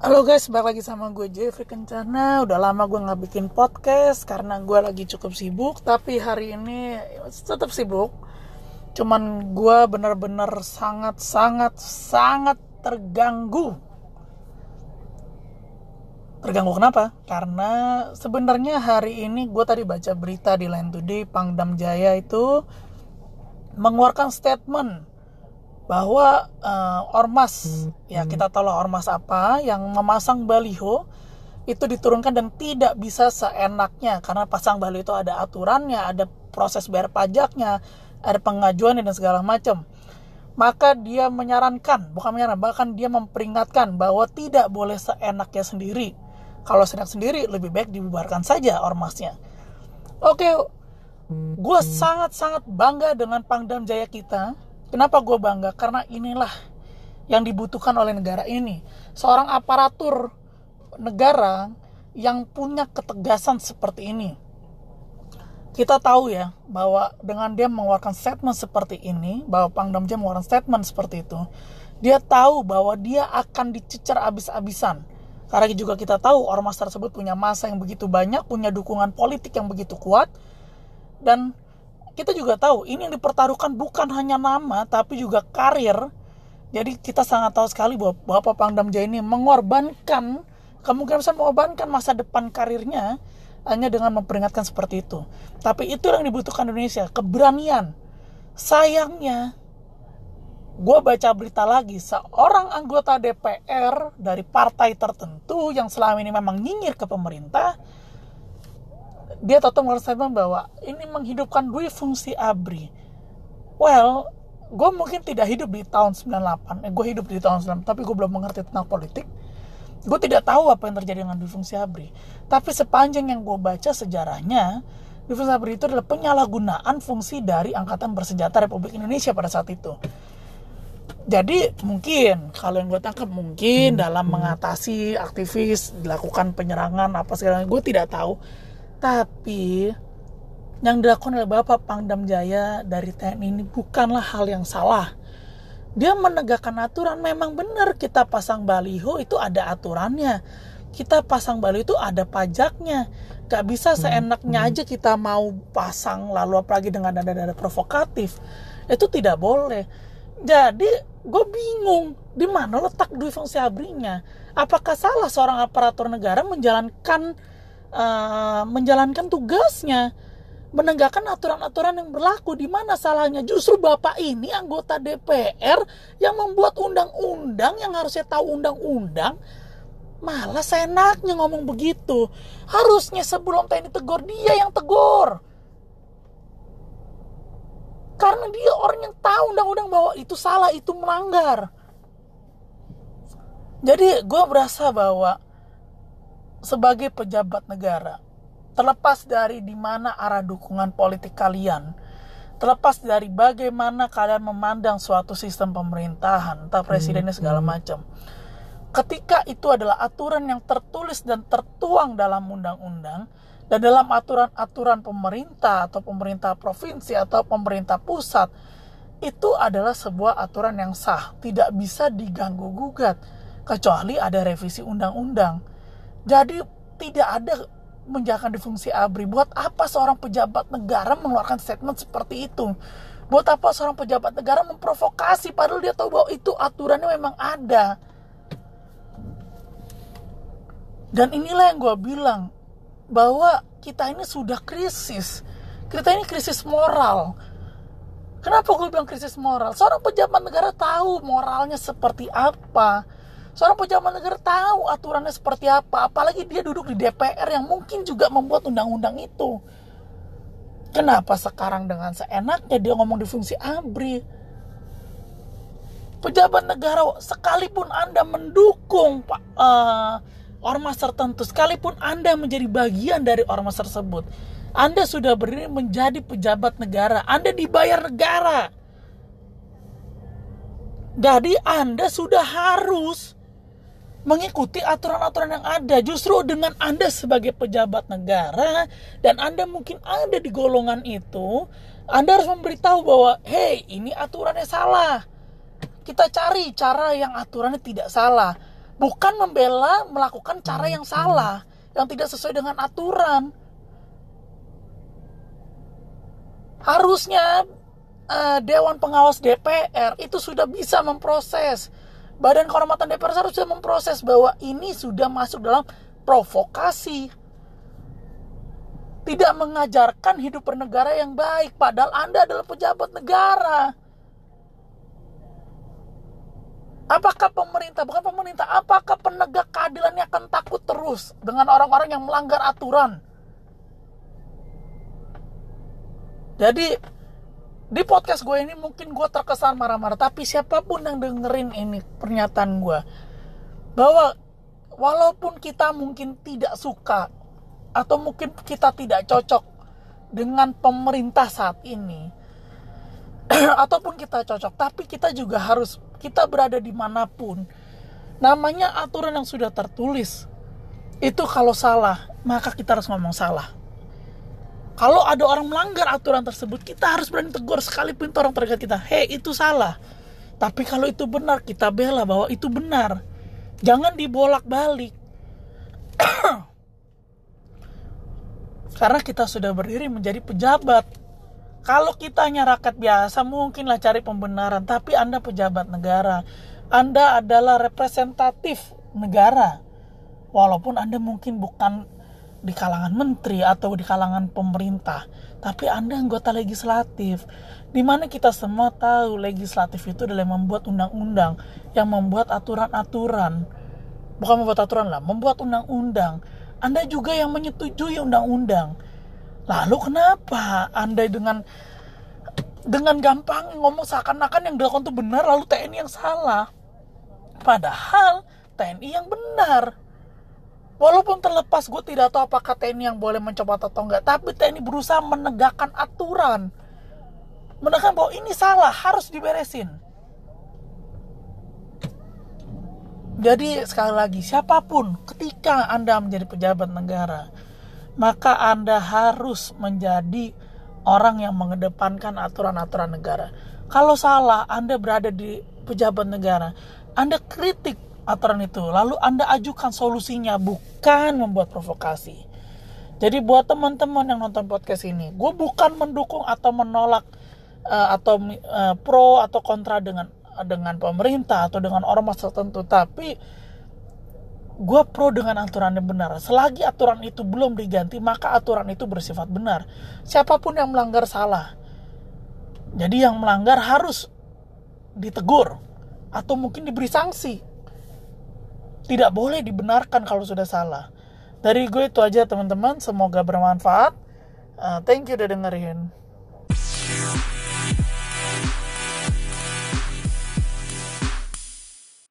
Halo guys, balik lagi sama gue Jeffrey Kencana. Udah lama gue gak bikin podcast Karena gue lagi cukup sibuk Tapi hari ini tetap sibuk. Cuman gue bener-bener sangat, sangat, sangat terganggu. Terganggu kenapa? Karena sebenarnya hari ini gue tadi baca berita di Line Today Pangdam Jaya itu mengeluarkan statement bahwa uh, ormas ya kita tahu lah ormas apa yang memasang baliho itu diturunkan dan tidak bisa seenaknya karena pasang baliho itu ada aturannya, ada proses bayar pajaknya, ada pengajuan dan segala macam. Maka dia menyarankan, bukan menyarankan, bahkan dia memperingatkan bahwa tidak boleh seenaknya sendiri. Kalau seenak sendiri lebih baik dibubarkan saja ormasnya. Oke, gue sangat-sangat bangga dengan Pangdam Jaya kita Kenapa gue bangga? Karena inilah yang dibutuhkan oleh negara ini. Seorang aparatur negara yang punya ketegasan seperti ini. Kita tahu ya bahwa dengan dia mengeluarkan statement seperti ini, bahwa Pangdam Jaya mengeluarkan statement seperti itu, dia tahu bahwa dia akan dicecer abis-abisan. Karena juga kita tahu ormas tersebut punya masa yang begitu banyak, punya dukungan politik yang begitu kuat, dan kita juga tahu ini yang dipertaruhkan bukan hanya nama tapi juga karir. Jadi kita sangat tahu sekali bahwa Bapak Pangdam Jaya ini mengorbankan kemungkinan besar mengorbankan masa depan karirnya hanya dengan memperingatkan seperti itu. Tapi itu yang dibutuhkan Indonesia, keberanian. Sayangnya, gue baca berita lagi, seorang anggota DPR dari partai tertentu yang selama ini memang nyinyir ke pemerintah, dia tetap statement bahwa ini menghidupkan dua fungsi ABRI. Well, gue mungkin tidak hidup di tahun 98, eh, gue hidup di tahun 98, tapi gue belum mengerti tentang politik. Gue tidak tahu apa yang terjadi dengan dui fungsi ABRI. Tapi sepanjang yang gue baca sejarahnya, dui fungsi ABRI itu adalah penyalahgunaan fungsi dari Angkatan Bersenjata Republik Indonesia pada saat itu. Jadi mungkin kalau yang gue tangkap mungkin hmm. dalam mengatasi aktivis dilakukan penyerangan apa segala gue tidak tahu tapi yang dilakukan oleh Bapak Pangdam Jaya dari TNI ini bukanlah hal yang salah. Dia menegakkan aturan memang benar kita pasang baliho itu ada aturannya. Kita pasang baliho itu ada pajaknya. Gak bisa hmm, seenaknya hmm. aja kita mau pasang lalu apalagi dengan dada-dada provokatif. Itu tidak boleh. Jadi gue bingung di mana letak dui fungsi abrinya. Apakah salah seorang aparatur negara menjalankan uh, menjalankan tugasnya menegakkan aturan-aturan yang berlaku di mana salahnya justru bapak ini anggota DPR yang membuat undang-undang yang harusnya tahu undang-undang malah senaknya ngomong begitu. Harusnya sebelum TNI tegur dia yang tegur. Karena dia orang yang tahu undang-undang bahwa itu salah itu melanggar. Jadi gue berasa bahwa sebagai pejabat negara, terlepas dari di mana arah dukungan politik kalian, terlepas dari bagaimana kalian memandang suatu sistem pemerintahan, entah presidennya segala hmm. macam. Ketika itu adalah aturan yang tertulis dan tertuang dalam undang-undang dan dalam aturan-aturan pemerintah atau pemerintah provinsi atau pemerintah pusat, itu adalah sebuah aturan yang sah, tidak bisa diganggu gugat kecuali ada revisi undang-undang. Jadi tidak ada menjalankan di fungsi ABRI. Buat apa seorang pejabat negara mengeluarkan statement seperti itu? Buat apa seorang pejabat negara memprovokasi padahal dia tahu bahwa itu aturannya memang ada. Dan inilah yang gue bilang bahwa kita ini sudah krisis. Kita ini krisis moral. Kenapa gue bilang krisis moral? Seorang pejabat negara tahu moralnya seperti apa Seorang pejabat negara tahu aturannya seperti apa, apalagi dia duduk di DPR yang mungkin juga membuat undang-undang itu. Kenapa sekarang dengan seenaknya dia ngomong di fungsi ABRI? Pejabat negara sekalipun Anda mendukung uh, ormas tertentu, sekalipun Anda menjadi bagian dari ormas tersebut, Anda sudah berdiri menjadi pejabat negara, Anda dibayar negara. Jadi Anda sudah harus mengikuti aturan-aturan yang ada. Justru dengan Anda sebagai pejabat negara dan Anda mungkin ada di golongan itu, Anda harus memberitahu bahwa, hey, ini aturannya salah. Kita cari cara yang aturannya tidak salah. bukan membela melakukan cara yang salah yang tidak sesuai dengan aturan harusnya uh, Dewan Pengawas DPR itu sudah bisa memproses Badan Kehormatan DPR harus memproses bahwa ini sudah masuk dalam provokasi tidak mengajarkan hidup bernegara yang baik padahal Anda adalah pejabat negara Apakah pemerintah, bukan pemerintah, apakah penegak keadilannya akan takut terus dengan orang-orang yang melanggar aturan? Jadi di podcast gue ini mungkin gue terkesan marah-marah, tapi siapa pun yang dengerin ini pernyataan gue bahwa walaupun kita mungkin tidak suka atau mungkin kita tidak cocok dengan pemerintah saat ini, ataupun kita cocok, tapi kita juga harus kita berada di mana pun, namanya aturan yang sudah tertulis. Itu kalau salah, maka kita harus ngomong salah. Kalau ada orang melanggar aturan tersebut, kita harus berani tegur sekalipun itu orang terdekat kita. Hei, itu salah. Tapi kalau itu benar, kita bela bahwa itu benar. Jangan dibolak-balik. Karena kita sudah berdiri menjadi pejabat kalau kita hanya rakyat biasa, mungkinlah cari pembenaran. Tapi Anda pejabat negara. Anda adalah representatif negara. Walaupun Anda mungkin bukan di kalangan menteri atau di kalangan pemerintah. Tapi Anda anggota legislatif. Di mana kita semua tahu legislatif itu adalah membuat undang-undang. Yang membuat aturan-aturan. Bukan membuat aturan lah, membuat undang-undang. Anda juga yang menyetujui undang-undang Lalu kenapa Anda dengan dengan gampang ngomong seakan-akan yang dilakukan itu benar lalu TNI yang salah? Padahal TNI yang benar. Walaupun terlepas gue tidak tahu apakah TNI yang boleh mencoba atau enggak, tapi TNI berusaha menegakkan aturan. Menegakkan bahwa ini salah, harus diberesin. Jadi sekali lagi, siapa pun ketika Anda menjadi pejabat negara, maka Anda harus menjadi orang yang mengedepankan aturan-aturan negara. Kalau salah, Anda berada di pejabat negara, Anda kritik aturan itu, lalu Anda ajukan solusinya, bukan membuat provokasi. Jadi buat teman-teman yang nonton podcast ini, gue bukan mendukung atau menolak uh, atau uh, pro atau kontra dengan dengan pemerintah atau dengan ormas tertentu, tapi gue pro dengan aturan yang benar. Selagi aturan itu belum diganti, maka aturan itu bersifat benar. Siapa pun yang melanggar salah. Jadi yang melanggar harus ditegur atau mungkin diberi sanksi. Tidak boleh dibenarkan kalau sudah salah. Dari gue itu aja teman-teman, semoga bermanfaat. Uh, thank you udah dengerin.